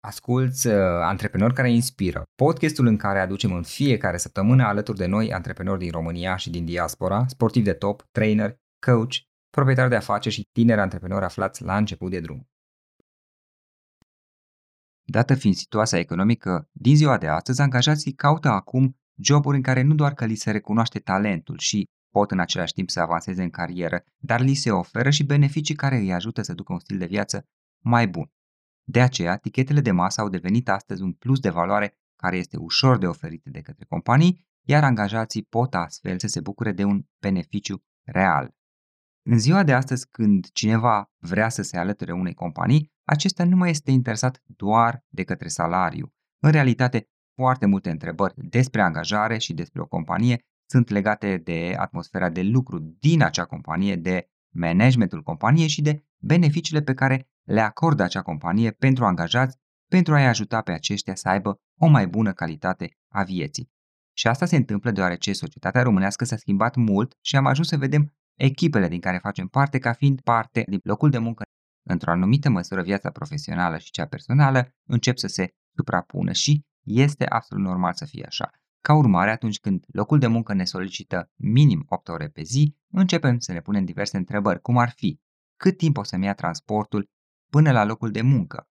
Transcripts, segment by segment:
Asculți uh, Antreprenori care inspiră, podcastul în care aducem în fiecare săptămână alături de noi antreprenori din România și din diaspora, sportivi de top, trainer, coach, proprietari de afaceri și tineri antreprenori aflați la început de drum. Dată fiind situația economică din ziua de astăzi, angajații caută acum joburi în care nu doar că li se recunoaște talentul și pot în același timp să avanseze în carieră, dar li se oferă și beneficii care îi ajută să ducă un stil de viață mai bun. De aceea, tichetele de masă au devenit astăzi un plus de valoare care este ușor de oferit de către companii, iar angajații pot astfel să se bucure de un beneficiu real. În ziua de astăzi, când cineva vrea să se alăture unei companii, acesta nu mai este interesat doar de către salariu. În realitate, foarte multe întrebări despre angajare și despre o companie sunt legate de atmosfera de lucru din acea companie, de managementul companiei și de beneficiile pe care le acordă acea companie pentru angajați pentru a-i ajuta pe aceștia să aibă o mai bună calitate a vieții. Și asta se întâmplă deoarece societatea românească s-a schimbat mult și am ajuns să vedem echipele din care facem parte ca fiind parte din locul de muncă. Într-o anumită măsură, viața profesională și cea personală încep să se suprapună și este absolut normal să fie așa. Ca urmare, atunci când locul de muncă ne solicită minim 8 ore pe zi, începem să ne punem diverse întrebări, cum ar fi cât timp o să-mi ia transportul până la locul de muncă?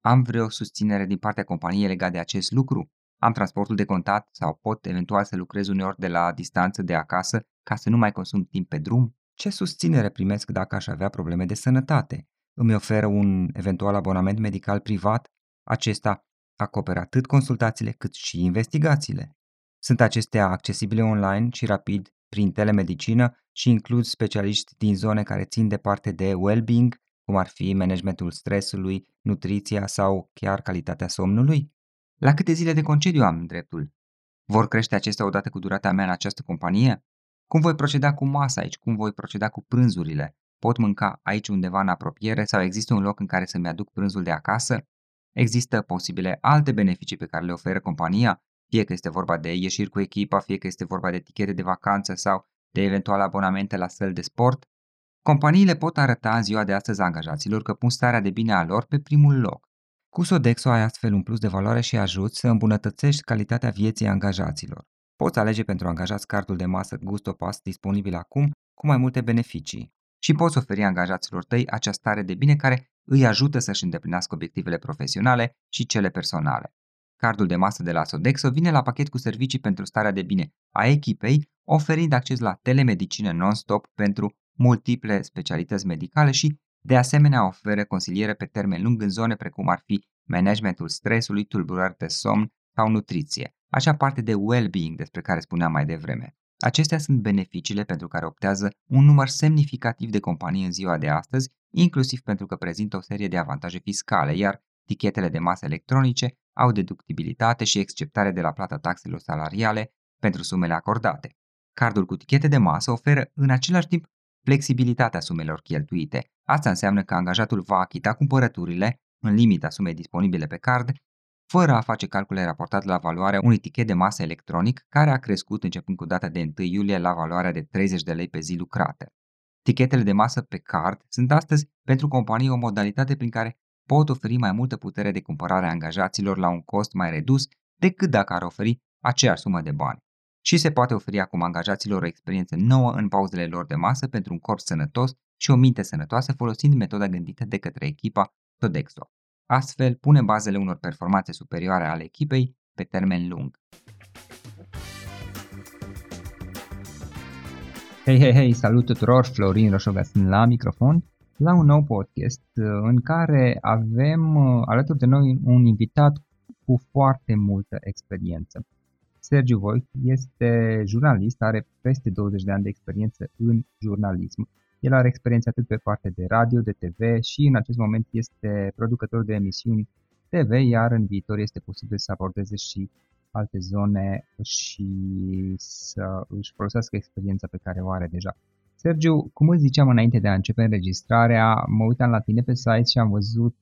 Am vreo susținere din partea companiei legat de acest lucru? Am transportul de contat sau pot eventual să lucrez uneori de la distanță de acasă ca să nu mai consum timp pe drum? Ce susținere primesc dacă aș avea probleme de sănătate? Îmi oferă un eventual abonament medical privat? Acesta acoperă atât consultațiile cât și investigațiile. Sunt acestea accesibile online și rapid prin telemedicină și includ specialiști din zone care țin de parte de well-being, cum ar fi managementul stresului, nutriția sau chiar calitatea somnului? La câte zile de concediu am dreptul? Vor crește acestea odată cu durata mea în această companie? Cum voi proceda cu masa aici? Cum voi proceda cu prânzurile? Pot mânca aici undeva în apropiere sau există un loc în care să-mi aduc prânzul de acasă? Există posibile alte beneficii pe care le oferă compania, fie că este vorba de ieșiri cu echipa, fie că este vorba de tichete de vacanță sau de eventual abonamente la săl de sport? Companiile pot arăta în ziua de astăzi angajaților că pun starea de bine a lor pe primul loc. Cu Sodexo ai astfel un plus de valoare și ajut să îmbunătățești calitatea vieții angajaților. Poți alege pentru angajați cardul de masă Gusto Pass disponibil acum cu mai multe beneficii și poți oferi angajaților tăi acea stare de bine care îi ajută să-și îndeplinească obiectivele profesionale și cele personale. Cardul de masă de la Sodexo vine la pachet cu servicii pentru starea de bine a echipei, oferind acces la telemedicină non-stop pentru multiple specialități medicale și, de asemenea, oferă consiliere pe termen lung în zone precum ar fi managementul stresului, tulburări de somn sau nutriție, acea parte de well-being despre care spuneam mai devreme. Acestea sunt beneficiile pentru care optează un număr semnificativ de companii în ziua de astăzi, inclusiv pentru că prezintă o serie de avantaje fiscale, iar tichetele de masă electronice au deductibilitate și exceptare de la plata taxelor salariale pentru sumele acordate. Cardul cu tichete de masă oferă în același timp flexibilitatea sumelor cheltuite. Asta înseamnă că angajatul va achita cumpărăturile în limita sumei disponibile pe card, fără a face calcule raportate la valoarea unui tichet de masă electronic care a crescut începând cu data de 1 iulie la valoarea de 30 de lei pe zi lucrată. Tichetele de masă pe card sunt astăzi pentru companii o modalitate prin care pot oferi mai multă putere de cumpărare a angajaților la un cost mai redus decât dacă ar oferi aceeași sumă de bani și se poate oferi acum angajaților o experiență nouă în pauzele lor de masă pentru un corp sănătos și o minte sănătoasă folosind metoda gândită de către echipa Sodexo. Astfel, pune bazele unor performanțe superioare ale echipei pe termen lung. Hei, hei, hei, salut tuturor, Florin Roșoga sunt la microfon, la un nou podcast uh, în care avem uh, alături de noi un invitat cu foarte multă experiență. Sergiu Voit este jurnalist, are peste 20 de ani de experiență în jurnalism. El are experiență atât pe partea de radio, de TV și în acest moment este producător de emisiuni TV, iar în viitor este posibil să abordeze și alte zone și să își folosească experiența pe care o are deja. Sergiu, cum îți ziceam înainte de a începe înregistrarea, mă uitam la tine pe site și am văzut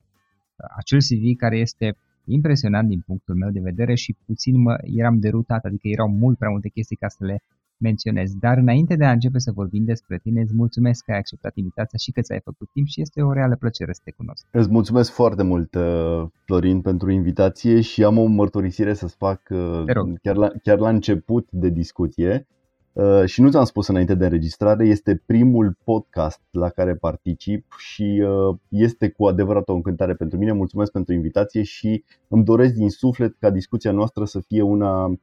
acel CV care este impresionant din punctul meu de vedere și puțin mă eram derutat, adică erau mult prea multe chestii ca să le menționez. Dar înainte de a începe să vorbim despre tine, îți mulțumesc că ai acceptat invitația și că ți-ai făcut timp și este o reală plăcere să te cunosc. Îți mulțumesc foarte mult, uh, Florin, pentru invitație și am o mărturisire să-ți fac uh, chiar la, chiar la început de discuție. Uh, și nu ți-am spus înainte de înregistrare, este primul podcast la care particip și este cu adevărat o încântare pentru mine. Mulțumesc pentru invitație și îmi doresc din suflet ca discuția noastră să fie una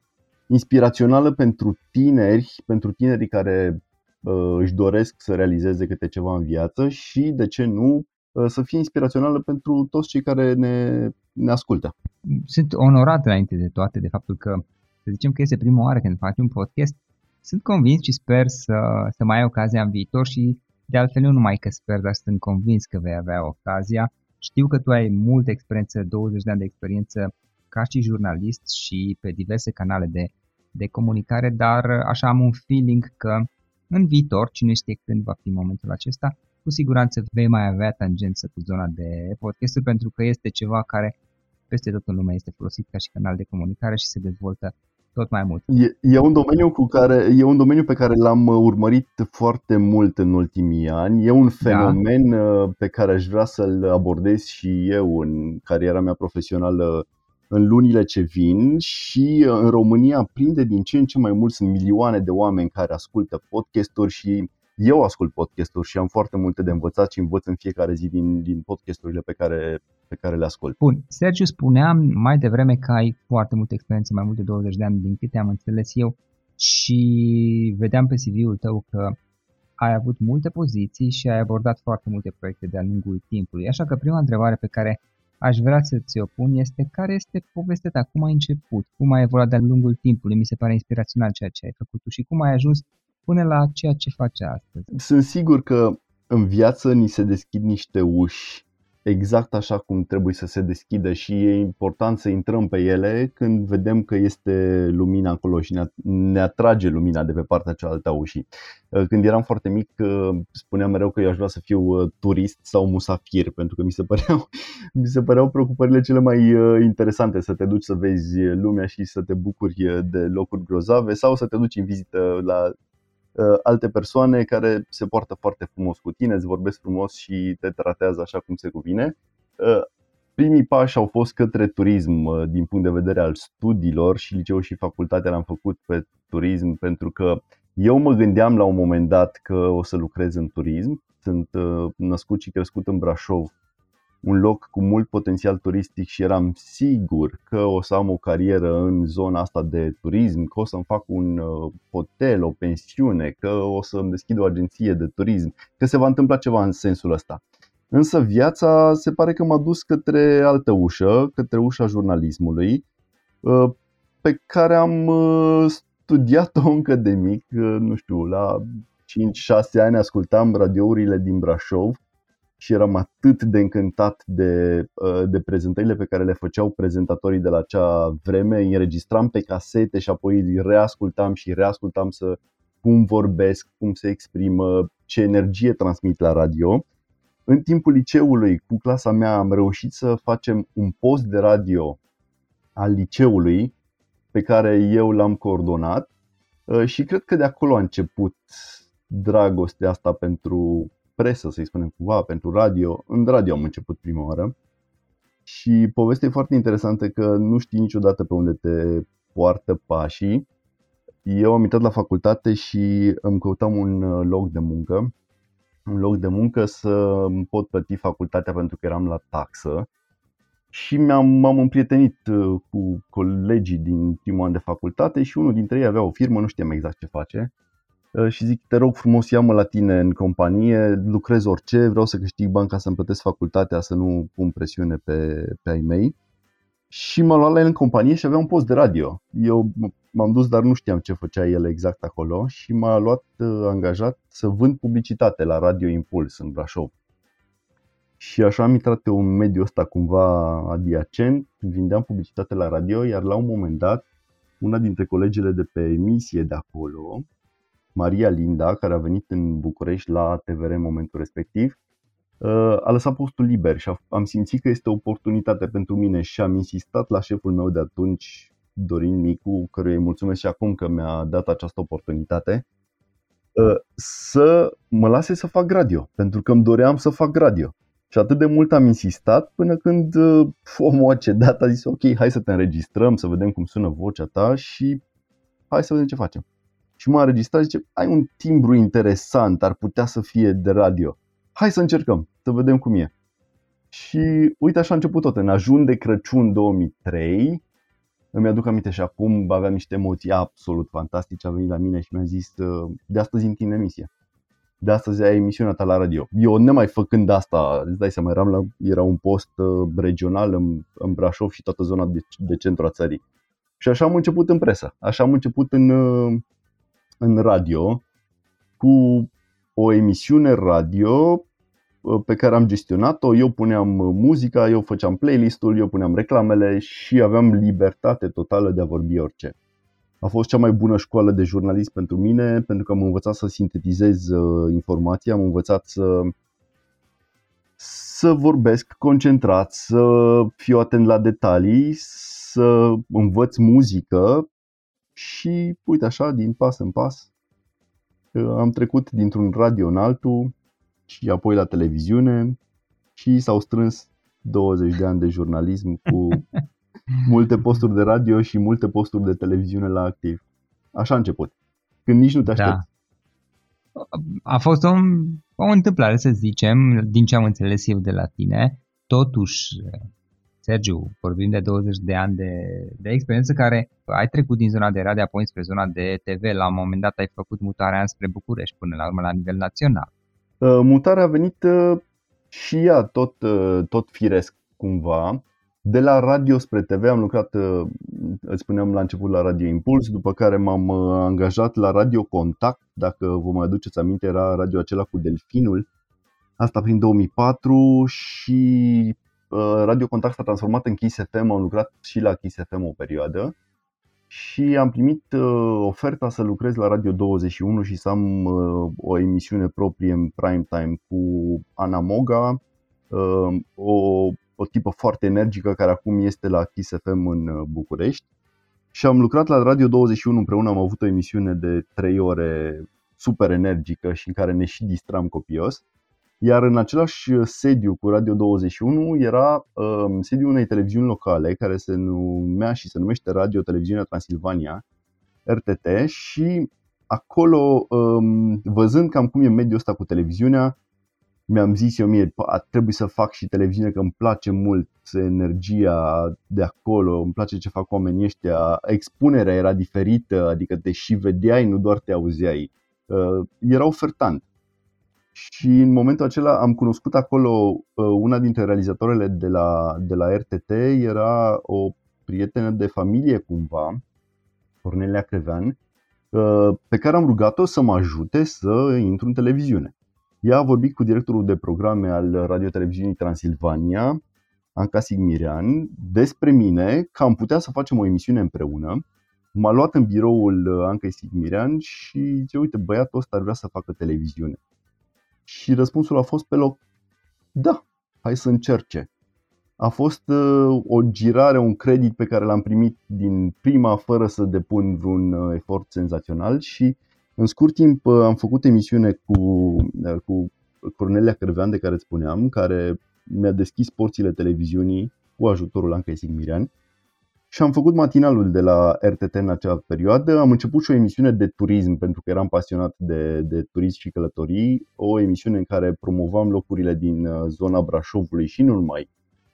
inspirațională pentru tineri, pentru tinerii care uh, își doresc să realizeze câte ceva în viață și, de ce nu, uh, să fie inspirațională pentru toți cei care ne, ne ascultă. Sunt onorat înainte de toate de faptul că, să zicem că este prima oară când faci un podcast. Sunt convins și sper să, să mai ai ocazia în viitor și de altfel nu numai că sper, dar sunt convins că vei avea ocazia. Știu că tu ai multă experiență, 20 de ani de experiență ca și jurnalist și pe diverse canale de, de comunicare, dar așa am un feeling că în viitor, cine știe când va fi momentul acesta, cu siguranță vei mai avea tangență cu zona de podcast pentru că este ceva care peste tot în lume este folosit ca și canal de comunicare și se dezvoltă tot mai mult. E, e, un domeniu cu care, e un domeniu pe care l-am urmărit foarte mult în ultimii ani. E un da. fenomen da. pe care aș vrea să-l abordez și eu în cariera mea profesională în lunile ce vin și uh, în România prinde din ce în ce mai mult, sunt milioane de oameni care ascultă podcasturi și eu ascult podcasturi și am foarte multe de învățat și învăț în fiecare zi din, din podcasturile pe care, pe care le ascult. Bun, Sergiu, spuneam mai devreme că ai foarte multă experiență, mai mult de 20 de ani din câte am înțeles eu și vedeam pe CV-ul tău că ai avut multe poziții și ai abordat foarte multe proiecte de-a lungul timpului. Așa că prima întrebare pe care aș vrea să ți o pun este care este povestea ta, cum ai început, cum ai evoluat de-a lungul timpului, mi se pare inspirațional ceea ce ai făcut tu și cum ai ajuns până la ceea ce faci astăzi. Sunt sigur că în viață ni se deschid niște uși exact așa cum trebuie să se deschidă și e important să intrăm pe ele când vedem că este lumina acolo și ne, ne atrage lumina de pe partea cealaltă a ușii. Uh, când eram foarte mic, uh, spuneam mereu că eu aș vrea să fiu uh, turist sau musafir, pentru că mi se păreau, mi se păreau preocupările cele mai interesante, să te duci să vezi lumea și să te bucuri de locuri grozave sau să te duci în vizită la Uh, alte persoane care se poartă foarte frumos cu tine, îți vorbesc frumos și te tratează așa cum se cuvine. Uh, primii pași au fost către turism uh, din punct de vedere al studiilor și liceu și facultatea l-am făcut pe turism pentru că eu mă gândeam la un moment dat că o să lucrez în turism. Sunt născut și crescut în Brașov un loc cu mult potențial turistic și eram sigur că o să am o carieră în zona asta de turism, că o să-mi fac un uh, hotel, o pensiune, că o să-mi deschid o agenție de turism, că se va întâmpla ceva în sensul ăsta. Însă viața se pare că m-a dus către altă ușă, către ușa jurnalismului, uh, pe care am uh, studiat-o încă de mic, nu știu, la 5-6 ani ascultam radiourile din Brașov și eram atât de încântat de, uh, de prezentările pe care le făceau prezentatorii de la acea vreme. Îi înregistram pe casete și apoi îi reascultam și reascultam să cum vorbesc, cum se exprimă, ce energie transmit la radio. În timpul liceului, cu clasa mea, am reușit să facem un post de radio al liceului pe care eu l-am coordonat uh, și cred că de acolo a început dragostea asta pentru presă, să-i spunem cumva, pentru radio. În radio am început prima oară. Și povestea e foarte interesantă că nu știi niciodată pe unde te poartă pașii. Eu am intrat la facultate și îmi căutam un uh, loc de muncă. Un loc de muncă să pot plăti facultatea pentru că eram la taxă. Și mi-am, m-am împrietenit uh, cu colegii din primul an de facultate și unul dintre ei avea o firmă, nu știam exact ce face Uh, și zic, te rog frumos, ia-mă la tine în companie, lucrez orice, vreau să câștig bani ca să-mi plătesc facultatea, să nu pun presiune pe, pe ai mei. Și m-a luat la el în companie și avea un post de radio. Eu m-am dus, dar nu știam ce făcea el exact acolo și m-a luat uh, angajat să vând publicitate la Radio Impuls în Brașov. Și așa am intrat pe un mediu ăsta cumva adiacent, vindeam publicitate la radio, iar la un moment dat, una dintre colegele de pe emisie de acolo Maria Linda, care a venit în București la TVR în momentul respectiv, uh, a lăsat postul liber și am simțit că este o oportunitate pentru mine și am insistat la șeful meu de atunci Dorin Micu, căruia îi mulțumesc și acum că mi-a dat această oportunitate, uh, să mă lase să fac radio, pentru că îmi doream să fac radio. Și atât de mult am insistat până când uh, omul a cedat, a zis ok, hai să te înregistrăm, să vedem cum sună vocea ta și hai să vedem ce facem. Și m-a înregistrat și zice, ai un timbru interesant, ar putea să fie de radio. Hai să încercăm, să vedem cum e. Și uite așa a început tot. În ajun de Crăciun 2003, îmi aduc aminte și acum aveam niște emoții absolut fantastice. A venit la mine și mi-a zis, de astăzi în în emisie. De astăzi ai emisiunea ta la radio. Eu nemai făcând asta, îți dai seama, eram la, era un post uh, regional în, în Brașov și toată zona de, de centru a țării. Și așa am început în presă, așa am început în, uh, în radio cu o emisiune radio uh, pe care am gestionat-o, eu puneam uh, muzica, eu făceam playlistul, eu puneam reclamele și aveam libertate totală de a vorbi orice. A fost cea mai bună școală de jurnalist pentru mine pentru că am învățat să sintetizez informația, am învățat să să vorbesc concentrat, să fiu atent la detalii, să învăț muzică și uite așa, din pas în pas, am trecut dintr-un radio în altul și apoi la televiziune și s-au strâns 20 de ani de jurnalism cu multe posturi de radio și multe posturi de televiziune la activ. Așa a început. Când nici nu te aștepți. Da. A fost o, o întâmplare, să zicem, din ce am înțeles eu de la tine. Totuși, Sergiu, vorbim de 20 de ani de, de experiență care ai trecut din zona de radio apoi spre zona de TV. La un moment dat ai făcut mutarea spre București până la urmă la nivel național. Uh, mutarea a venit uh, și ea tot, uh, tot firesc cumva. De la radio spre TV am lucrat, îți spuneam la început, la Radio Impuls, după care m-am angajat la Radio Contact, dacă vă mai aduceți aminte, era radio acela cu Delfinul, asta prin 2004 și Uh, Radio Contact s-a transformat în Kiss FM, am lucrat și la Kiss FM o perioadă și am primit uh, oferta să lucrez la Radio 21 și să am uh, o emisiune proprie în prime time cu Ana Moga, o, o tipă foarte energică care acum este la Kiss FM în București. Și am lucrat la Radio 21 împreună, am avut o emisiune de 3 ore super energică și în care ne și distram copios. Iar în același uh, sediu cu Radio 21 era um, sediul unei televiziuni locale care se numea și se numește Radio Televiziunea Transilvania, RTT, și acolo, um, văzând cam cum e mediul ăsta cu televiziunea, mi-am zis eu mie, trebuie să fac și televiziune că îmi place mult energia de acolo, îmi place ce fac oamenii ăștia, expunerea era diferită, adică te și vedeai, nu doar te auzeai. Uh, era ofertant. Și în momentul acela am cunoscut acolo uh, una dintre realizatoarele de la, de la RTT, era o prietenă de familie cumva, Cornelia Crevean, uh, pe care am rugat-o să mă ajute să intru în televiziune. Ea a vorbit cu directorul de programe al Radio Televiziunii Transilvania, Anca Sigmirian, despre mine că am putea să facem o emisiune împreună. M-a luat în biroul uh, Anca Sigmirian și zice, uite, băiatul ăsta ar vrea să facă televiziune. Și răspunsul a fost pe loc, da, hai să încerce. A fost uh, o girare, un credit pe care l-am primit din prima fără să depun vreun uh, efort senzațional și în scurt timp uh, am făcut emisiune cu, uh, cu Cornelia Cărvean de care îți spuneam, care mi-a deschis porțile televiziunii cu ajutorul Ancai Sigmirian și am făcut matinalul de la RTT în acea perioadă. Am început și o emisiune de turism, pentru că eram pasionat de, de turism și călătorii. O emisiune în care promovam locurile din uh, zona Brașovului și nu numai.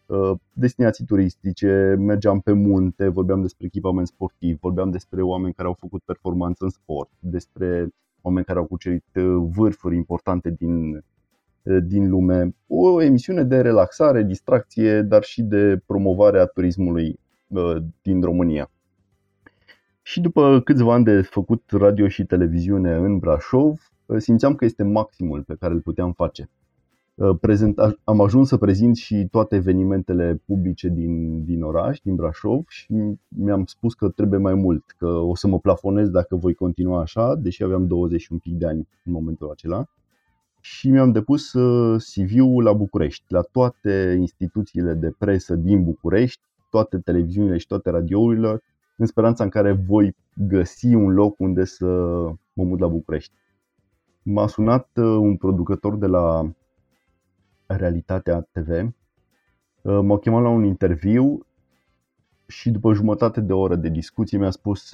Uh, destinații turistice, mergeam pe munte, vorbeam despre echipament sportiv, vorbeam despre oameni care au făcut performanță în sport, despre oameni care au cucerit uh, vârfuri importante din, din lume. O emisiune de relaxare, distracție, dar și de promovare a turismului Uh, din România. Și după câțiva ani de făcut radio și televiziune în Brașov, uh, simțeam că este maximul pe care îl puteam face. Uh, prezent, am ajuns să prezint și toate evenimentele publice din, din oraș, din Brașov și mi-am spus că trebuie mai mult, că o să mă plafonez dacă voi continua așa, deși aveam 21 pic de ani în momentul acela. Și mi-am depus CV-ul la București, la toate instituțiile de presă din București, toate televiziunile și toate radiourile în speranța în care voi găsi un loc unde să mă mut la București. M-a sunat uh, un producător de la Realitatea TV, uh, m-a chemat la un interviu și după jumătate de oră de discuție mi-a spus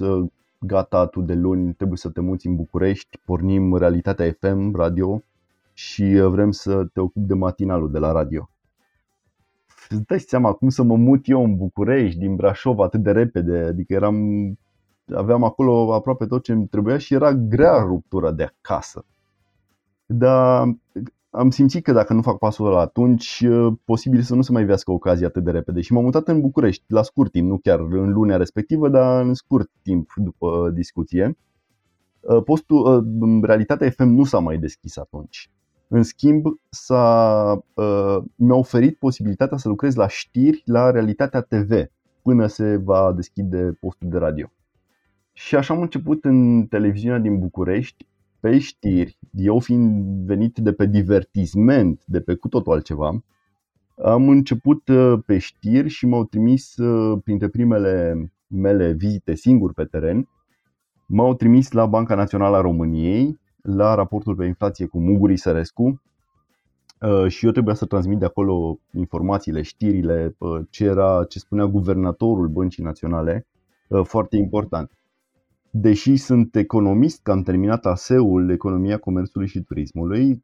gata, tu de luni trebuie să te muți în București, pornim Realitatea FM, radio și vrem să te ocupi de matinalul de la radio. Îți dai seama cum să mă mut eu în București, din Brașov atât de repede, adică eram, aveam acolo aproape tot ce îmi trebuia și era grea ruptura de acasă. Dar am simțit că dacă nu fac pasul ăla atunci, posibil să nu se mai vească ocazia atât de repede și m-am mutat în București, la scurt timp, nu chiar în lunea respectivă, dar în scurt timp după discuție. Postul, în realitate FM nu s-a mai deschis atunci. În schimb, s-a, mi-a oferit posibilitatea să lucrez la știri la Realitatea TV până se va deschide postul de radio. Și așa am început în televiziunea din București pe știri, eu fiind venit de pe divertisment, de pe cu totul altceva, am început uh, pe știri și m-au trimis uh, printre primele mele vizite singur pe teren, m-au trimis la Banca Națională a României, la raportul pe inflație cu Muguri Sărescu uh, și eu trebuia să transmit de acolo informațiile, știrile, ce, era, ce spunea guvernatorul Băncii Naționale, foarte important deși sunt economist, că am terminat ASEul, Economia Comerțului și Turismului,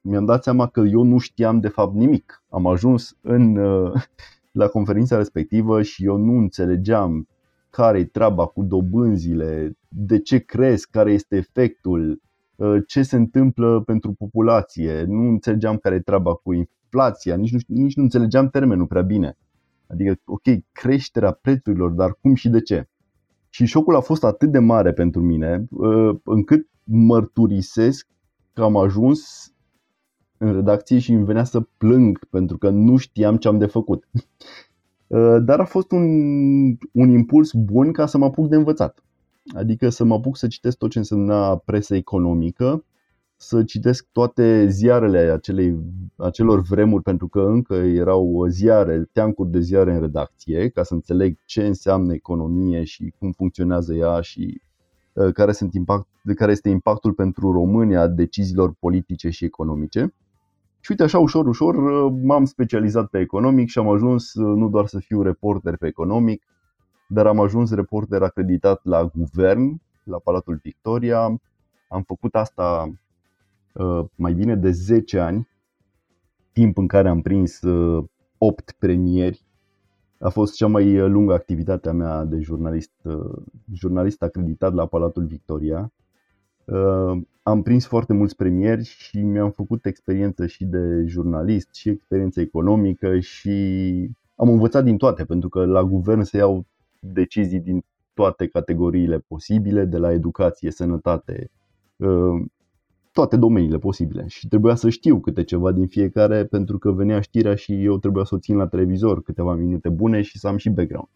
mi-am dat seama că eu nu știam de fapt nimic. Am ajuns în, uh, la conferința respectivă și eu nu înțelegeam care e treaba cu dobânzile, de ce cresc, care este efectul, uh, ce se întâmplă pentru populație. Nu înțelegeam care e treaba cu inflația, nici nu, nici nu înțelegeam termenul prea bine. Adică, ok, creșterea prețurilor, dar cum și de ce? Și șocul a fost atât de mare pentru mine, uh, încât mărturisesc că am ajuns în redacție și îmi venea să plâng pentru că nu știam ce am de făcut. Uh, dar a fost un, un impuls bun ca să mă apuc de învățat. Adică să mă apuc să citesc tot ce însemna presă economică să citesc toate ziarele acelei, acelor vremuri, pentru că încă erau ziare, teancuri de ziare în redacție, ca să înțeleg ce înseamnă economie și cum funcționează ea și uh, care, sunt impact, care este impactul pentru România a deciziilor politice și economice. Și uite așa, ușor, ușor uh, m-am specializat pe economic și am ajuns uh, nu doar să fiu reporter pe economic, dar am ajuns reporter acreditat la guvern, la Palatul Victoria. Am făcut asta Uh, mai bine de 10 ani, timp în care am prins 8 uh, premieri. A fost cea mai lungă activitate a mea de jurnalist, uh, jurnalist acreditat la Palatul Victoria. Am prins foarte mulți premieri și mi-am făcut experiență și de jurnalist și experiență economică și am învățat din toate, pentru că la guvern se iau decizii din toate categoriile posibile, de la educație, sănătate, toate domeniile posibile și trebuia să știu câte ceva din fiecare pentru că venea știrea și eu trebuia să o țin la televizor câteva minute bune și să am și background.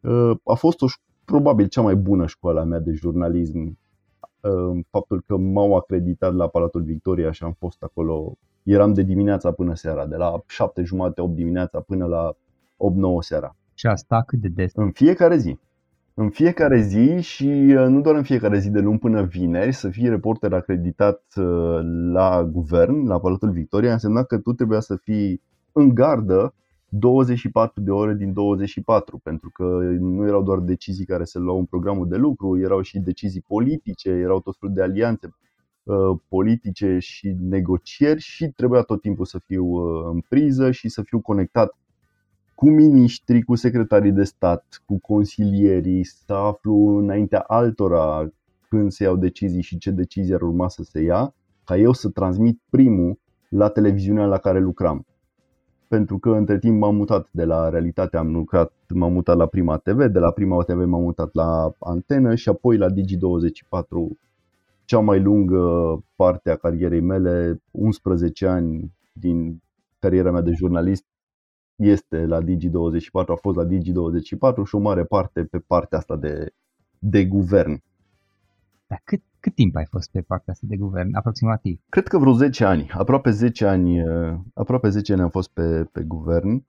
Uh, a fost o, probabil cea mai bună școală a mea de jurnalism uh, faptul că m-au acreditat la Palatul Victoria și am fost acolo eram de dimineața până seara, de la 7 jumate, 8 dimineața până la 8-9 seara. Și asta cât de des? În fiecare zi în fiecare zi și uh, nu doar în fiecare zi de luni până vineri să fii reporter acreditat uh, la guvern, la Palatul Victoria, însemna că tu trebuia să fii în gardă 24 de ore din 24, pentru că nu erau doar decizii care se luau în programul de lucru, erau și decizii politice, erau tot felul de alianțe uh, politice și negocieri și trebuia tot timpul să fiu în priză și să fiu conectat cu miniștri, cu secretarii de stat, cu consilierii, să aflu înaintea altora când se iau decizii și ce decizii ar urma să se ia, ca eu să transmit primul la televiziunea la care lucram. Pentru că între timp m-am mutat de la realitate, am lucrat, m-am mutat la Prima TV, de la Prima TV m-am mutat la Antenă și apoi la Digi24, cea mai lungă parte a carierei mele, 11 ani din cariera mea de jurnalist este la Digi24, a fost la Digi24 și o mare parte pe partea asta de, de guvern. Dar cât, cât timp ai fost pe partea asta de guvern, aproximativ? Cred că vreo 10 ani, aproape 10 ani, aproape 10 ani am fost pe, pe guvern.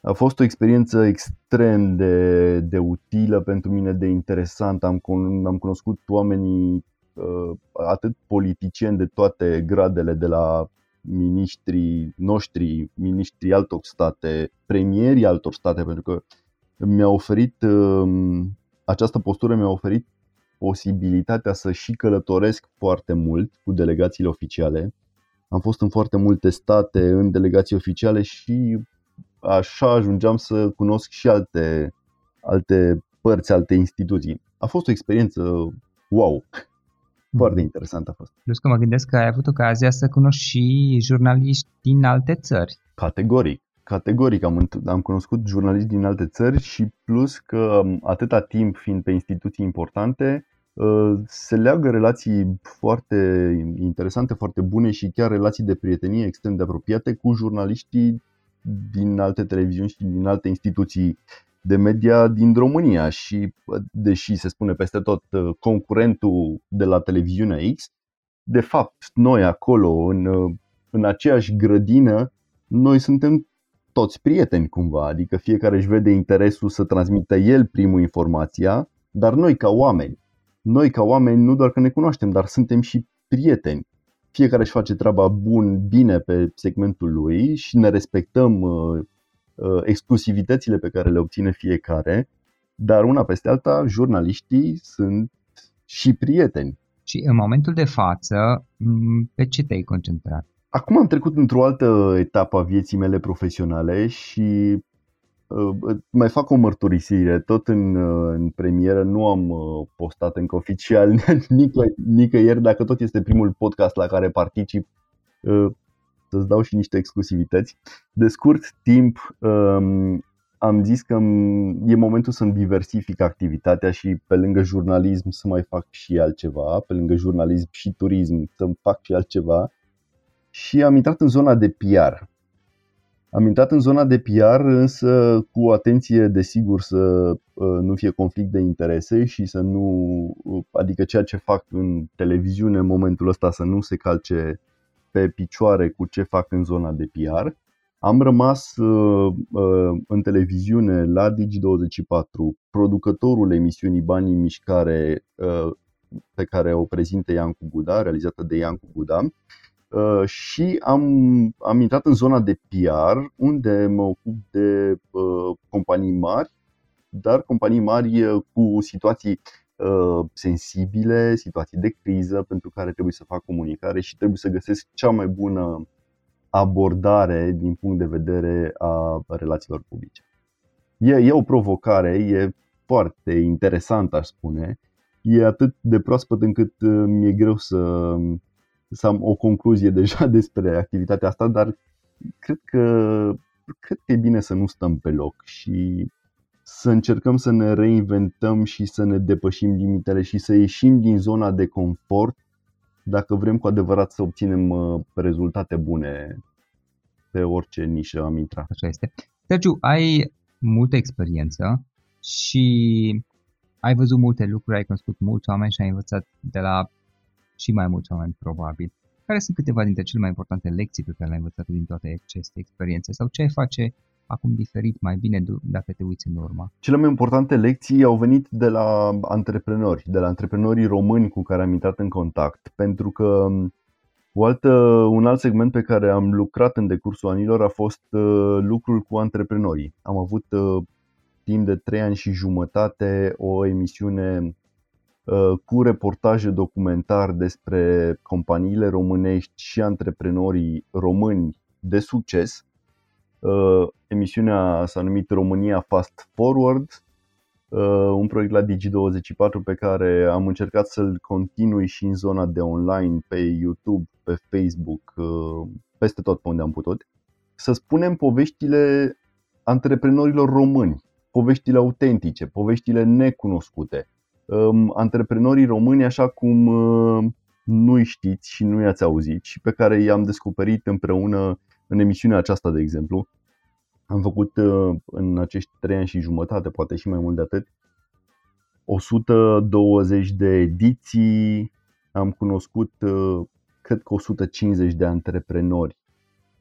A fost o experiență extrem de, de utilă pentru mine, de interesant. Am, am cunoscut oamenii uh, atât politicieni de toate gradele, de la miniștrii noștri, miniștrii altor state, premierii altor state, pentru că mi-a oferit uh, această postură mi-a oferit posibilitatea să și călătoresc foarte mult cu delegațiile oficiale. Am fost în foarte multe state în delegații oficiale și așa ajungeam să cunosc și alte, alte părți, alte instituții. A fost o experiență wow! Foarte interesant a fost. Plus că mă gândesc că ai avut ocazia să cunoști și jurnaliști din alte țări. Categoric. Categoric am, am cunoscut jurnaliști din alte țări și plus că atâta timp fiind pe instituții importante, ă, se leagă relații foarte interesante, foarte bune și chiar relații de prietenie extrem de apropiate cu jurnaliștii din alte televiziuni și din alte instituții de media din România și deși se spune peste tot ă, concurentul de la televiziunea X, de fapt noi acolo în, în aceeași grădină noi suntem toți prieteni cumva, adică fiecare își vede interesul să transmită el primul informația, dar noi ca oameni, noi ca oameni nu doar că ne cunoaștem, dar suntem și prieteni. Fiecare își face treaba bun, bine pe segmentul lui și ne respectăm uh, uh, exclusivitățile pe care le obține fiecare, dar una peste alta, jurnaliștii sunt și prieteni. Și în momentul de față, pe ce te-ai concentrat? Acum am trecut într-o altă etapă a vieții mele profesionale și uh, mai fac o mărturisire. Tot în, uh, în premieră nu am uh, postat încă oficial nică, nicăieri, dacă tot este primul podcast la care particip, uh, să-ți dau și niște exclusivități. De scurt timp um, am zis că e momentul să-mi diversific activitatea și pe lângă jurnalism să mai fac și altceva, pe lângă jurnalism și turism să fac și altceva și am intrat în zona de PR. Am intrat în zona de PR, însă cu atenție, desigur, să uh, nu fie conflict de interese și să nu, uh, adică ceea ce fac în televiziune în momentul ăsta să nu se calce pe picioare cu ce fac în zona de PR. Am rămas uh, în televiziune la Digi24, producătorul emisiunii Banii în Mișcare pe care o prezintă Iancu Guda, realizată de Iancu Guda Uh, și am, am intrat în zona de PR, unde mă ocup de uh, companii mari, dar companii mari uh, cu situații uh, sensibile, situații de criză pentru care trebuie să fac comunicare și trebuie să găsesc cea mai bună abordare din punct de vedere a relațiilor publice. E, e o provocare, e foarte interesant, aș spune. E atât de proaspăt încât uh, mi-e greu să să am o concluzie deja despre activitatea asta, dar cred că, cred că e bine să nu stăm pe loc și să încercăm să ne reinventăm și să ne depășim limitele și să ieșim din zona de confort dacă vrem cu adevărat să obținem uh, rezultate bune pe orice nișă am intrat. Așa este. Sergiu, ai multă experiență și ai văzut multe lucruri, ai cunoscut mulți oameni și ai învățat de la și mai mulți oameni probabil. Care sunt câteva dintre cele mai importante lecții pe care le-ai învățat din toate aceste experiențe sau ce ai face acum diferit mai bine dacă te uiți în urmă? Cele mai importante lecții au venit de la antreprenori, de la antreprenorii români cu care am intrat în contact, pentru că um, o altă, un alt segment pe care am lucrat în decursul anilor a fost uh, lucrul cu antreprenorii. Am avut uh, timp de 3 ani și jumătate o emisiune Uh, cu reportaje documentar despre companiile românești și antreprenorii români de succes. Uh, emisiunea s-a numit România Fast Forward, uh, un proiect la Digi24 pe care am încercat să-l continui și în zona de online, pe YouTube, pe Facebook, peste tot pe unde am putut. Să spunem poveștile antreprenorilor români, poveștile autentice, poveștile necunoscute antreprenorii români așa cum uh, nu știți și nu i-ați auzit și pe care i-am descoperit împreună în emisiunea aceasta, de exemplu. Am făcut uh, în acești trei ani și jumătate, poate și mai mult de atât, 120 de ediții, am cunoscut uh, cred că 150 de antreprenori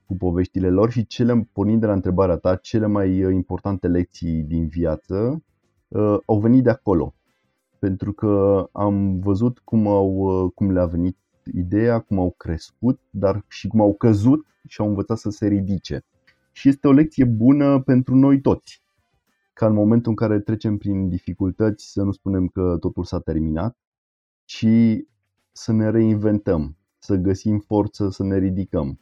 cu poveștile lor și cele, pornind de la întrebarea ta, cele mai uh, importante lecții din viață uh, au venit de acolo. Pentru că am văzut cum, au, uh, cum le-a venit ideea, cum au crescut, dar și cum au căzut și au învățat să se ridice. Și este o lecție bună pentru noi toți. Ca în momentul în care trecem prin dificultăți să nu spunem că totul s-a terminat, ci să ne reinventăm, să găsim forță să ne ridicăm,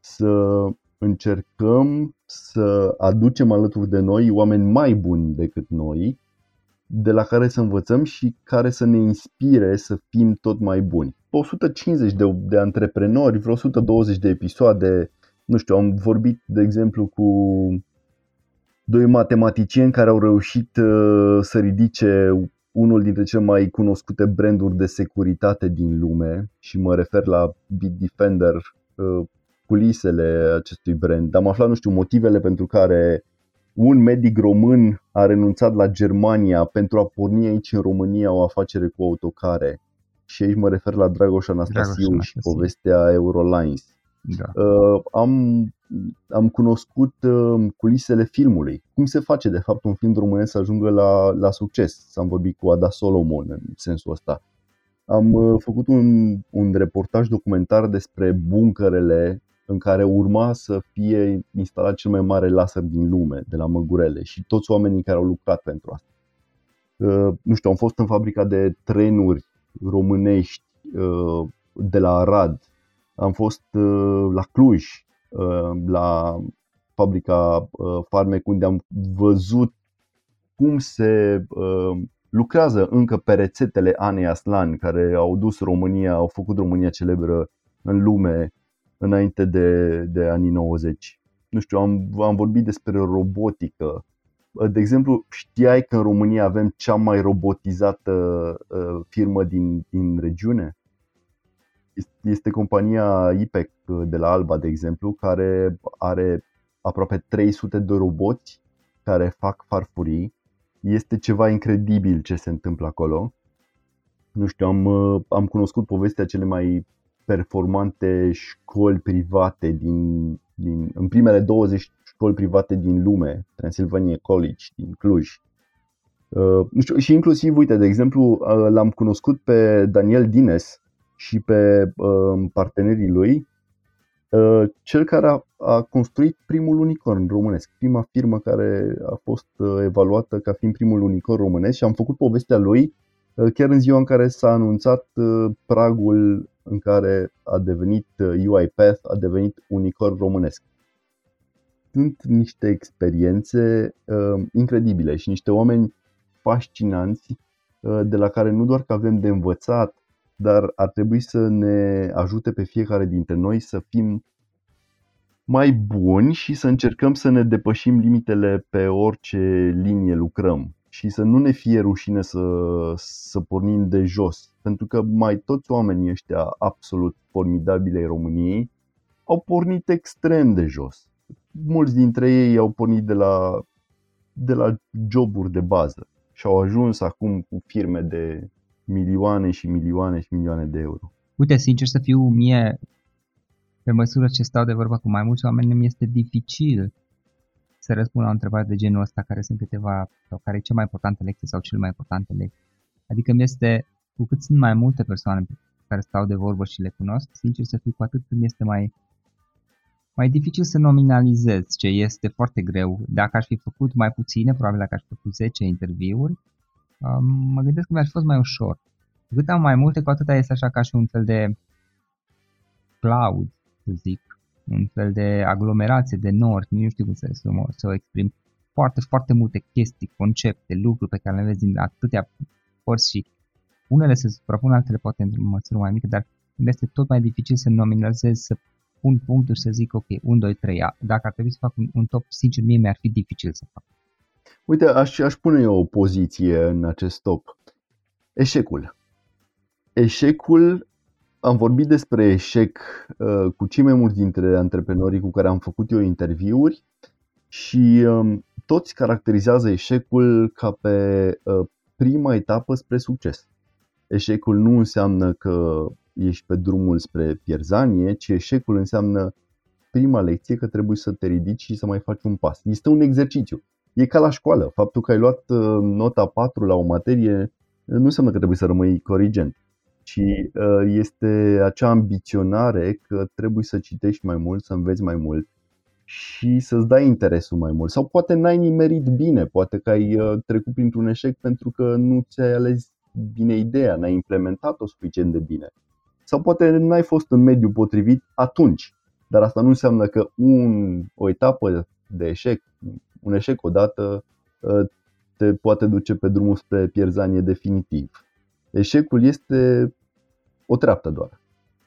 să încercăm să aducem alături de noi oameni mai buni decât noi, de la care să învățăm și care să ne inspire să fim tot mai buni. 150 de, de antreprenori, vreo 120 de episoade, nu știu, am vorbit de exemplu cu doi matematicieni care au reușit uh, să ridice unul dintre cele mai cunoscute branduri de securitate din lume și mă refer la Bitdefender, uh, culisele acestui brand. Am aflat, nu știu, motivele pentru care un medic român a renunțat la Germania pentru a porni aici în România o afacere cu autocare. Și aici mă refer la Dragoș Anastasiu Dragoș și povestea Eurolines. Da. Uh, am, am cunoscut uh, culisele filmului. Cum se face, de fapt, un film românesc să ajungă la, la succes? S-am vorbit cu Ada Solomon în sensul ăsta. Am uh, făcut un, un reportaj documentar despre buncărele în care urma să fie instalat cel mai mare laser din lume, de la Măgurele, și toți oamenii care au lucrat pentru asta. Uh, nu știu, am fost în fabrica de trenuri românești uh, de la Arad, am fost uh, la Cluj, la fabrica Farmec, unde am văzut cum se lucrează încă pe rețetele Anei Aslan, care au dus România, au făcut România celebră în lume înainte de, de anii 90. Nu știu, am, am vorbit despre robotică. De exemplu, știai că în România avem cea mai robotizată uh, firmă din, din regiune? Este compania IPEC uh, de la Alba, de exemplu, care are aproape 300 de roboți care fac farfurii. Este ceva incredibil ce se întâmplă acolo. Nu știu, am, uh, am cunoscut povestea cele mai performante școli private din, din, în primele 20 școli private din lume, Transylvania College din Cluj. Uh, nu știu, și inclusiv, uite, de exemplu, uh, l-am cunoscut pe Daniel Dines și pe uh, partenerii lui, uh, cel care a, a construit primul unicorn românesc, prima firmă care a fost uh, evaluată ca fiind primul unicorn românesc și am făcut povestea lui uh, chiar în ziua în care s-a anunțat uh, pragul în care a devenit UiPath, uh, a devenit unicorn românesc. Sunt niște experiențe uh, incredibile și niște oameni fascinanți uh, de la care nu doar că avem de învățat, dar ar trebui să ne ajute pe fiecare dintre noi să fim mai buni și să încercăm să ne depășim limitele pe orice linie lucrăm și să nu ne fie rușine să, să pornim de jos. Pentru că mai toți oamenii ăștia absolut formidabile ai României au pornit extrem de jos. Mulți dintre ei au pornit de la, de la joburi de bază și au ajuns acum cu firme de milioane și milioane și milioane de euro. Uite, sincer să fiu, mie, pe măsură ce stau de vorba cu mai mulți oameni, mi este dificil să răspund la o întrebare de genul ăsta, care sunt câteva, sau care e cea mai importantă lecție sau cele mai importante lecții. Adică mi este, cu cât sunt mai multe persoane care stau de vorbă și le cunosc, sincer să fiu, cu atât mi este mai, mai dificil să nominalizez, ce este foarte greu. Dacă aș fi făcut mai puține, probabil dacă aș fi făcut 10 interviuri, mă gândesc că mi-ar fi fost mai ușor. Cu cât am mai multe, cu atâta este așa ca și un fel de cloud, să zic, un fel de aglomerație de nori, nu știu cum să, să, mă, să o exprim, foarte, foarte multe chestii, concepte, lucruri pe care le vezi din atâtea părți și unele se suprapun, altele poate într-o măsură mai mică, dar este tot mai dificil să nominalizez, să pun punctul și să zic ok, 1, 2, 3, dacă ar trebui să fac un, un top, sincer, mie mi-ar fi dificil să fac. Uite, aș, aș pune eu o poziție în acest top. Eșecul. Eșecul am vorbit despre eșec uh, cu cei mai mulți dintre antreprenorii cu care am făcut eu interviuri și um, toți caracterizează eșecul ca pe uh, prima etapă spre succes. Eșecul nu înseamnă că ești pe drumul spre pierzanie, ci eșecul înseamnă prima lecție că trebuie să te ridici și să mai faci un pas. Este un exercițiu. E ca la școală. Faptul că ai luat uh, nota 4 la o materie uh, nu înseamnă că trebuie să rămâi corigent, ci uh, este acea ambiționare că trebuie să citești mai mult, să înveți mai mult și să-ți dai interesul mai mult. Sau poate n-ai nimerit bine, poate că ai trecut printr-un eșec pentru că nu ți-ai ales bine ideea, n-ai implementat-o suficient de bine. Sau poate n-ai fost în mediul potrivit atunci. Dar asta nu înseamnă că un, o etapă de eșec, un eșec odată, ă, te poate duce pe drumul spre pierzanie definitiv. Eșecul este o treaptă doar.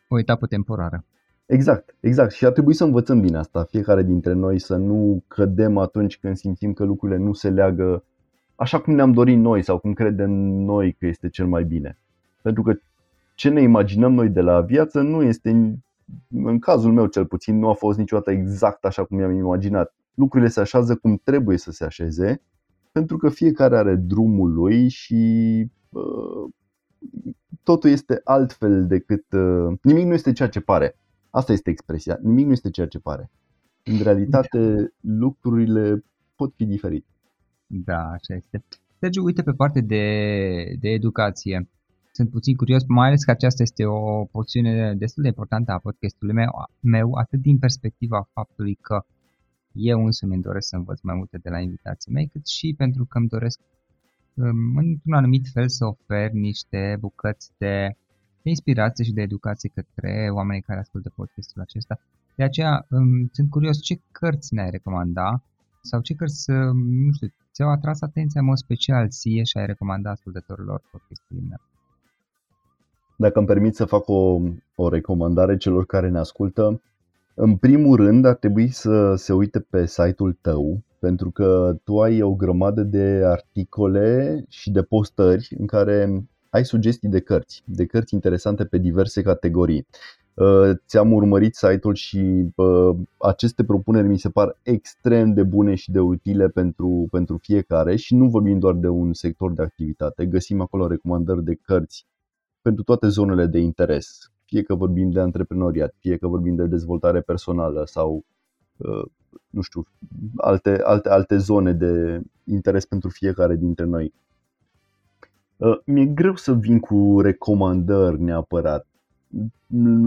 O etapă temporară. Exact, exact. Și ar trebui să învățăm din asta, fiecare dintre noi, să nu cădem atunci când simțim că lucrurile nu se leagă așa cum ne-am dorit noi sau cum credem noi că este cel mai bine. Pentru că ce ne imaginăm noi de la viață nu este, în cazul meu cel puțin, nu a fost niciodată exact așa cum mi-am imaginat. Lucrurile se așează cum trebuie să se așeze, pentru că fiecare are drumul lui și uh, totul este altfel decât. Uh, nimic nu este ceea ce pare. Asta este expresia. Nimic nu este ceea ce pare. În realitate, lucrurile pot fi diferite. Da, așa este. Sergiu, uite pe parte de, de educație. Sunt puțin curios, mai ales că aceasta este o porțiune destul de importantă a podcastului meu, meu atât din perspectiva faptului că eu însumi îmi doresc să învăț mai multe de la invitații mei, cât și pentru că îmi doresc um, într-un anumit fel să ofer niște bucăți de inspirație și de educație către oamenii care ascultă podcastul acesta. De aceea um, sunt curios ce cărți ne-ai recomanda sau ce cărți, nu știu, ți-au atras atenția în mod special ție și ai recomandat ascultătorilor podcastului meu? Dacă îmi permit să fac o, o recomandare celor care ne ascultă, în primul rând ar trebui să se uite pe site-ul tău, pentru că tu ai o grămadă de articole și de postări în care ai sugestii de cărți, de cărți interesante pe diverse categorii. Uh, ți-am urmărit site-ul și uh, aceste propuneri mi se par extrem de bune și de utile pentru, pentru fiecare și nu vorbim doar de un sector de activitate. Găsim acolo recomandări de cărți pentru toate zonele de interes, fie că vorbim de antreprenoriat, fie că vorbim de dezvoltare personală sau uh, nu știu, alte, alte, alte zone de interes pentru fiecare dintre noi. Mi-e greu să vin cu recomandări neapărat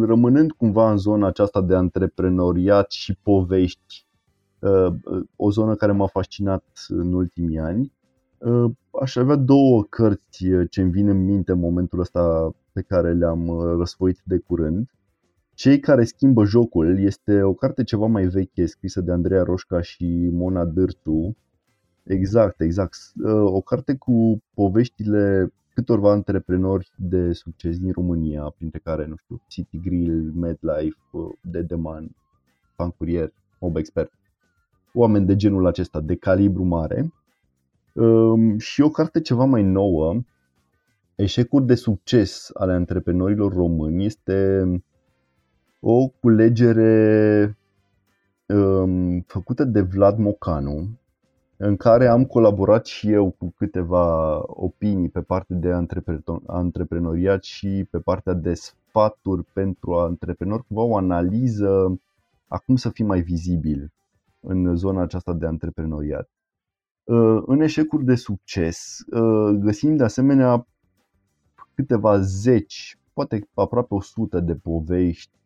rămânând cumva în zona aceasta de antreprenoriat și povești, uh, o zonă care m-a fascinat în ultimii ani, uh, aș avea două cărți ce îmi vin în minte în momentul ăsta pe care le-am uh, răsfoit de curând. Cei care schimbă jocul este o carte ceva mai veche scrisă de Andreea Roșca și Mona Dârtu. Exact, exact. O carte cu poveștile câtorva antreprenori de succes din România, printre care, nu știu, City Grill, MedLife, Dedeman, Pancurier, Mob Expert. Oameni de genul acesta, de calibru mare. Um, și o carte ceva mai nouă, Eșecuri de succes ale antreprenorilor români, este o culegere um, făcută de Vlad Mocanu, în care am colaborat și eu cu câteva opinii pe partea de antreprenoriat și pe partea de sfaturi pentru antreprenori, cumva o analiză a cum să fii mai vizibil în zona aceasta de antreprenoriat. Uh, în eșecuri de succes uh, găsim de asemenea câteva zeci, poate aproape o sută de povești uh,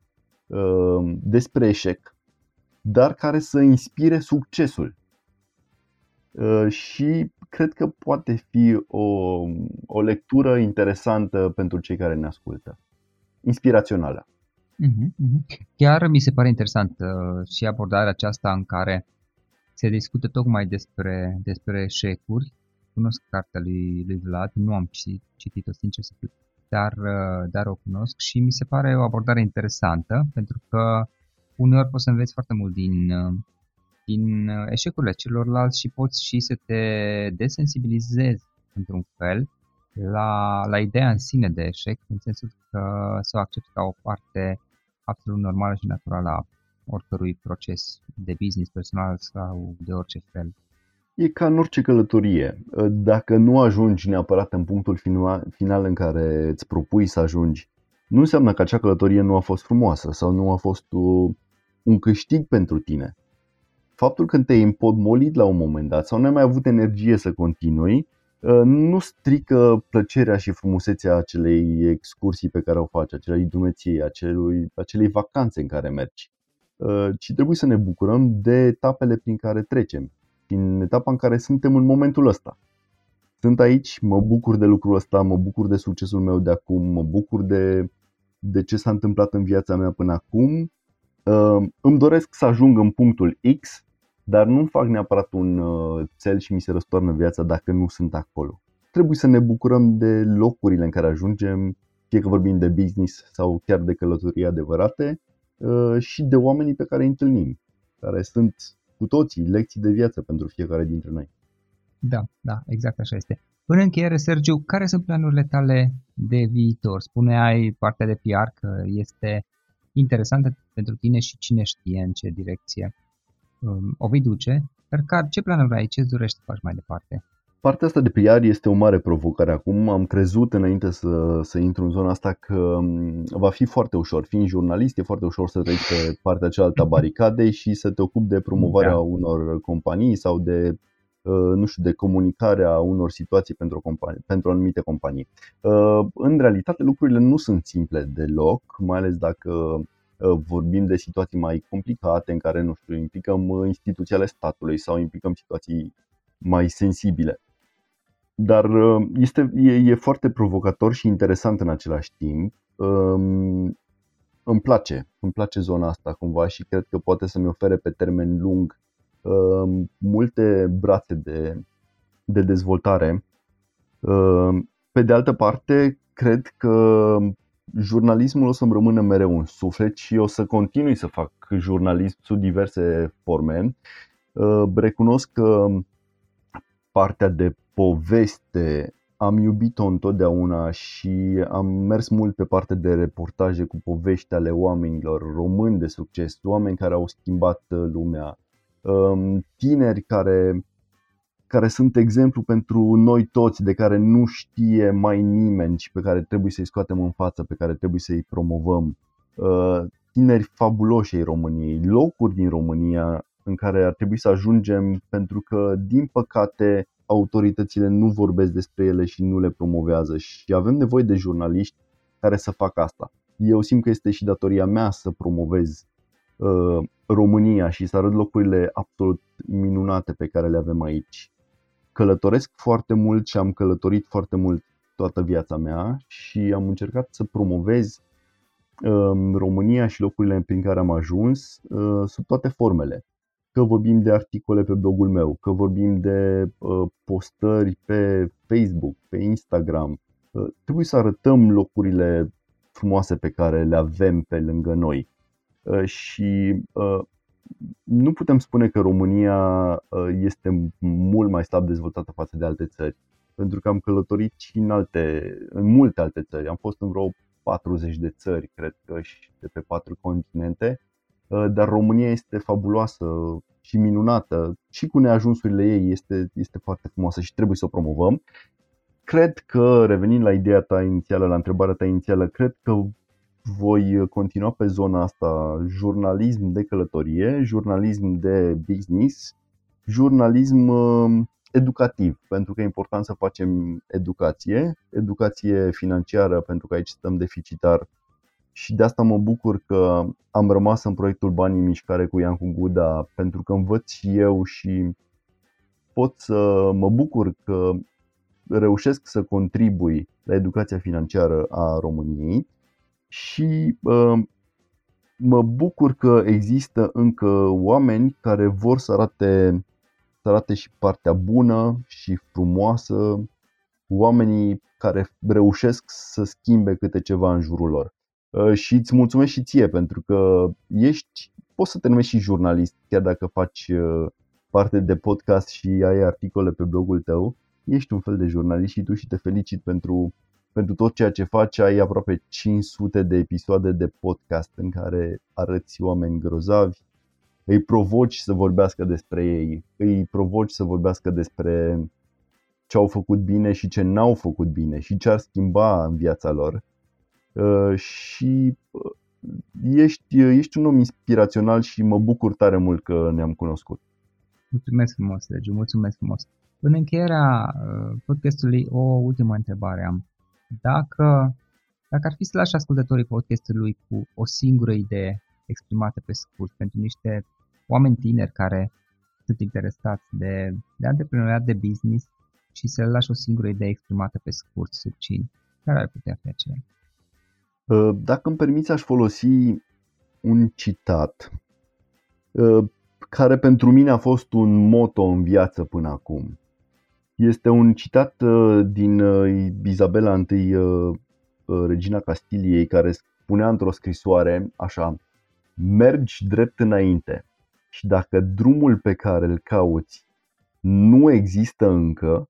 despre eșec, dar care să inspire succesul Uh, și cred că poate fi o, o lectură interesantă pentru cei care ne ascultă. Inspirațională. Mhm, Chiar mi se pare interesant uh, și abordarea aceasta în care se discută tocmai despre, despre eșecuri. Cunosc cartea lui, lui Vlad, nu am citit-o sincer să fiu, dar, uh, dar o cunosc și mi se pare o abordare interesantă pentru că uneori poți să înveți foarte mult din, din uh, eșecurile celorlalți și poți și să te desensibilizezi într-un fel la, la ideea în sine de eșec, în sensul că să o accepti ca o parte absolut normală și naturală a oricărui proces de business personal sau de orice fel. E ca în orice călătorie. Dacă nu ajungi neapărat în punctul final în care îți propui să ajungi, nu înseamnă că acea călătorie nu a fost frumoasă sau nu a fost un câștig pentru tine. Faptul că te-ai împodmolit la un moment dat sau nu ai mai avut energie să continui, uh, nu strică plăcerea și frumusețea acelei excursii pe care o faci, acelei drumeției, acelui, acelei vacanțe în care mergi. Uh, ci trebuie să ne bucurăm de etapele prin care trecem, din etapa în care suntem în momentul ăsta. Sunt aici, mă bucur de lucrul ăsta, mă bucur de succesul meu de acum, mă bucur de, de ce s-a întâmplat în viața mea până acum. Uh, îmi doresc să ajung în punctul X, dar nu fac neapărat un cel și mi se răstoarnă viața dacă nu sunt acolo. Trebuie să ne bucurăm de locurile în care ajungem, fie că vorbim de business sau chiar de călătorii adevărate Uh, și de oamenii pe care îi întâlnim, care sunt cu toții lecții de viață pentru fiecare dintre noi. Da, da, exact așa este. În încheiere, Sergiu, care sunt planurile tale de viitor? Spuneai partea de PR că este interesantă pentru tine și cine știe în ce direcție um, o vei duce, dar ce planuri ai, ce îți dorești să faci mai departe? Partea asta de PR este o mare provocare acum. Am crezut înainte să, să intru în zona asta că mm, va fi foarte ușor. Fiind jurnalist, e foarte ușor să treci pe partea cealaltă a baricadei și să te ocupi de promovarea da. unor companii sau de uh, nu știu, de comunicarea unor situații pentru, companie, pentru anumite companii. Uh, în realitate, lucrurile nu sunt simple deloc, mai ales dacă uh, vorbim de situații mai complicate în care, nu știu, implicăm instituții ale statului sau implicăm situații mai sensibile. Dar uh, este, e, e foarte provocator și interesant în același timp. Um, îmi place, îmi place zona asta cumva și cred că poate să-mi ofere pe termen lung um, multe brațe de, de dezvoltare. Um, pe de altă parte, cred că jurnalismul o să-mi rămână mereu un suflet și o să continui să fac jurnalism sub diverse forme. Uh, recunosc că partea de poveste am iubit-o întotdeauna și am mers mult pe partea de reportaje cu povești ale oamenilor români de succes, oameni care au schimbat uh, lumea, um, tineri care, care sunt exemplu pentru noi toți, de care nu știe mai nimeni și pe care trebuie să-i scoatem în față, pe care trebuie să-i promovăm. Uh, tineri fabuloși ai României, locuri din România în care ar trebui să ajungem pentru că, din păcate, autoritățile nu vorbesc despre ele și nu le promovează și avem nevoie de jurnaliști care să facă asta. Eu simt că este și datoria mea să promovez uh, România și să arăt locurile absolut minunate pe care le avem aici. Călătoresc foarte mult și am călătorit foarte mult toată viața mea și am încercat să promovez uh, România și locurile prin care am ajuns uh, sub toate formele că vorbim de articole pe blogul meu, că vorbim de uh, postări pe Facebook, pe Instagram. Uh, trebuie să arătăm locurile frumoase pe care le avem pe lângă noi. Uh, și nu putem spune că România este mult mai slab dezvoltată față de alte țări, pentru că am călătorit și în, alte, în multe alte țări. Am fost în vreo 40 de țări, cred că, și de pe patru continente Uh, dar România este fabuloasă și minunată. Și cu neajunsurile ei este, este foarte frumoasă și trebuie să o promovăm. Cred că, revenind la ideea ta inițială, la întrebarea ta inițială, cred că voi continua pe zona asta. Jurnalism de călătorie, jurnalism de business, jurnalism uh, educativ, pentru că e important să facem educație, educație financiară, pentru că aici stăm deficitar și de asta mă bucur că am rămas în proiectul Banii Mișcare cu Iancu Guda pentru că învăț și eu și pot să mă bucur că reușesc să contribui la educația financiară a României și uh, mă bucur că există încă oameni care vor să arate, să arate și partea bună și frumoasă, oamenii care reușesc să schimbe câte ceva în jurul lor. Uh, și îți mulțumesc și ție pentru că ești, poți să te numești și jurnalist, chiar dacă faci uh, parte de podcast și ai articole pe blogul tău, ești un fel de jurnalist și tu și te felicit pentru, pentru tot ceea ce faci. Ai aproape 500 de episoade de podcast în care arăți oameni grozavi, îi provoci să vorbească despre ei, îi provoci să vorbească despre ce au făcut bine și ce n-au făcut bine și ce ar schimba în viața lor Uh, și uh, ești, ești un om inspirațional și mă bucur tare mult că ne-am cunoscut. Mulțumesc frumos, Sergiu, mulțumesc frumos. În încheierea uh, podcastului, o ultimă întrebare am. Dacă, dacă ar fi să lași ascultătorii podcastului cu o singură idee exprimată pe scurt pentru niște oameni tineri care sunt interesați de, de antreprenoriat, de business și să le lași o singură idee exprimată pe scurt, succint, care ar putea fi aceea? Uh, dacă îmi permiți, aș folosi un citat uh, care pentru mine a fost un moto în viață până acum. Este un citat uh, din Isabela I, regina Castiliei, care spunea într-o scrisoare așa Mergi drept înainte și dacă drumul pe care îl cauți nu există încă,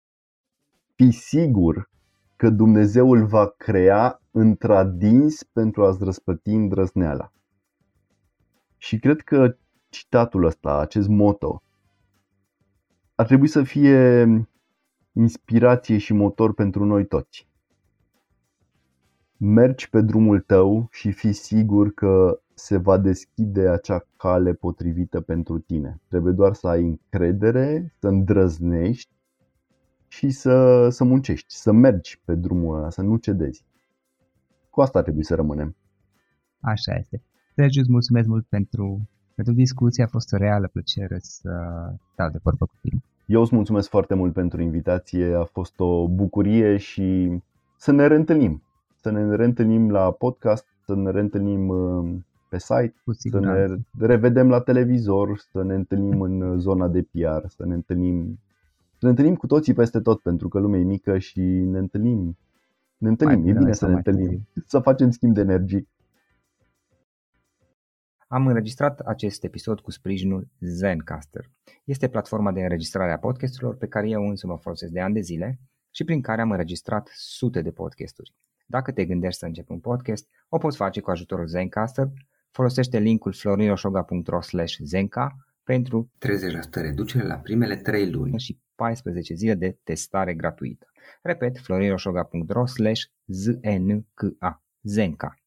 fi sigur că Dumnezeu îl va crea într-adins pentru a-ți răspăti îndrăzneala. Și cred că citatul ăsta, acest moto, ar trebui să fie inspirație și motor pentru noi toți. Mergi pe drumul tău și fii sigur că se va deschide acea cale potrivită pentru tine. Trebuie doar să ai încredere, să îndrăznești și să, să muncești, să mergi pe drumul ăla, să nu cedezi. Cu asta trebuie să rămânem. Așa este. Sergiu, îți mulțumesc mult pentru, pentru discuție. A fost o reală plăcere să stau de vorbă cu tine. Eu îți mulțumesc foarte mult pentru invitație. A fost o bucurie și să ne reîntâlnim. Să ne reîntâlnim la podcast, să ne reîntâlnim uh, pe site, să ne revedem la televizor, să ne întâlnim în zona de PR, să ne întâlnim să ne întâlnim cu toții peste tot, pentru că lumea e mică și ne întâlnim. Ne întâlnim, mai e bine să ne întâlnim, să facem schimb de energii. Am înregistrat acest episod cu sprijinul Zencaster. Este platforma de înregistrare a podcasturilor pe care eu însă mă folosesc de ani de zile și prin care am înregistrat sute de podcasturi. Dacă te gândești să începi un podcast, o poți face cu ajutorul Zencaster. Folosește linkul florinosoga.ro zenca pentru 30% reducere la primele 3 luni și 14 zile de testare gratuită. Repet, floriroșoga.ro slash znka Zenca.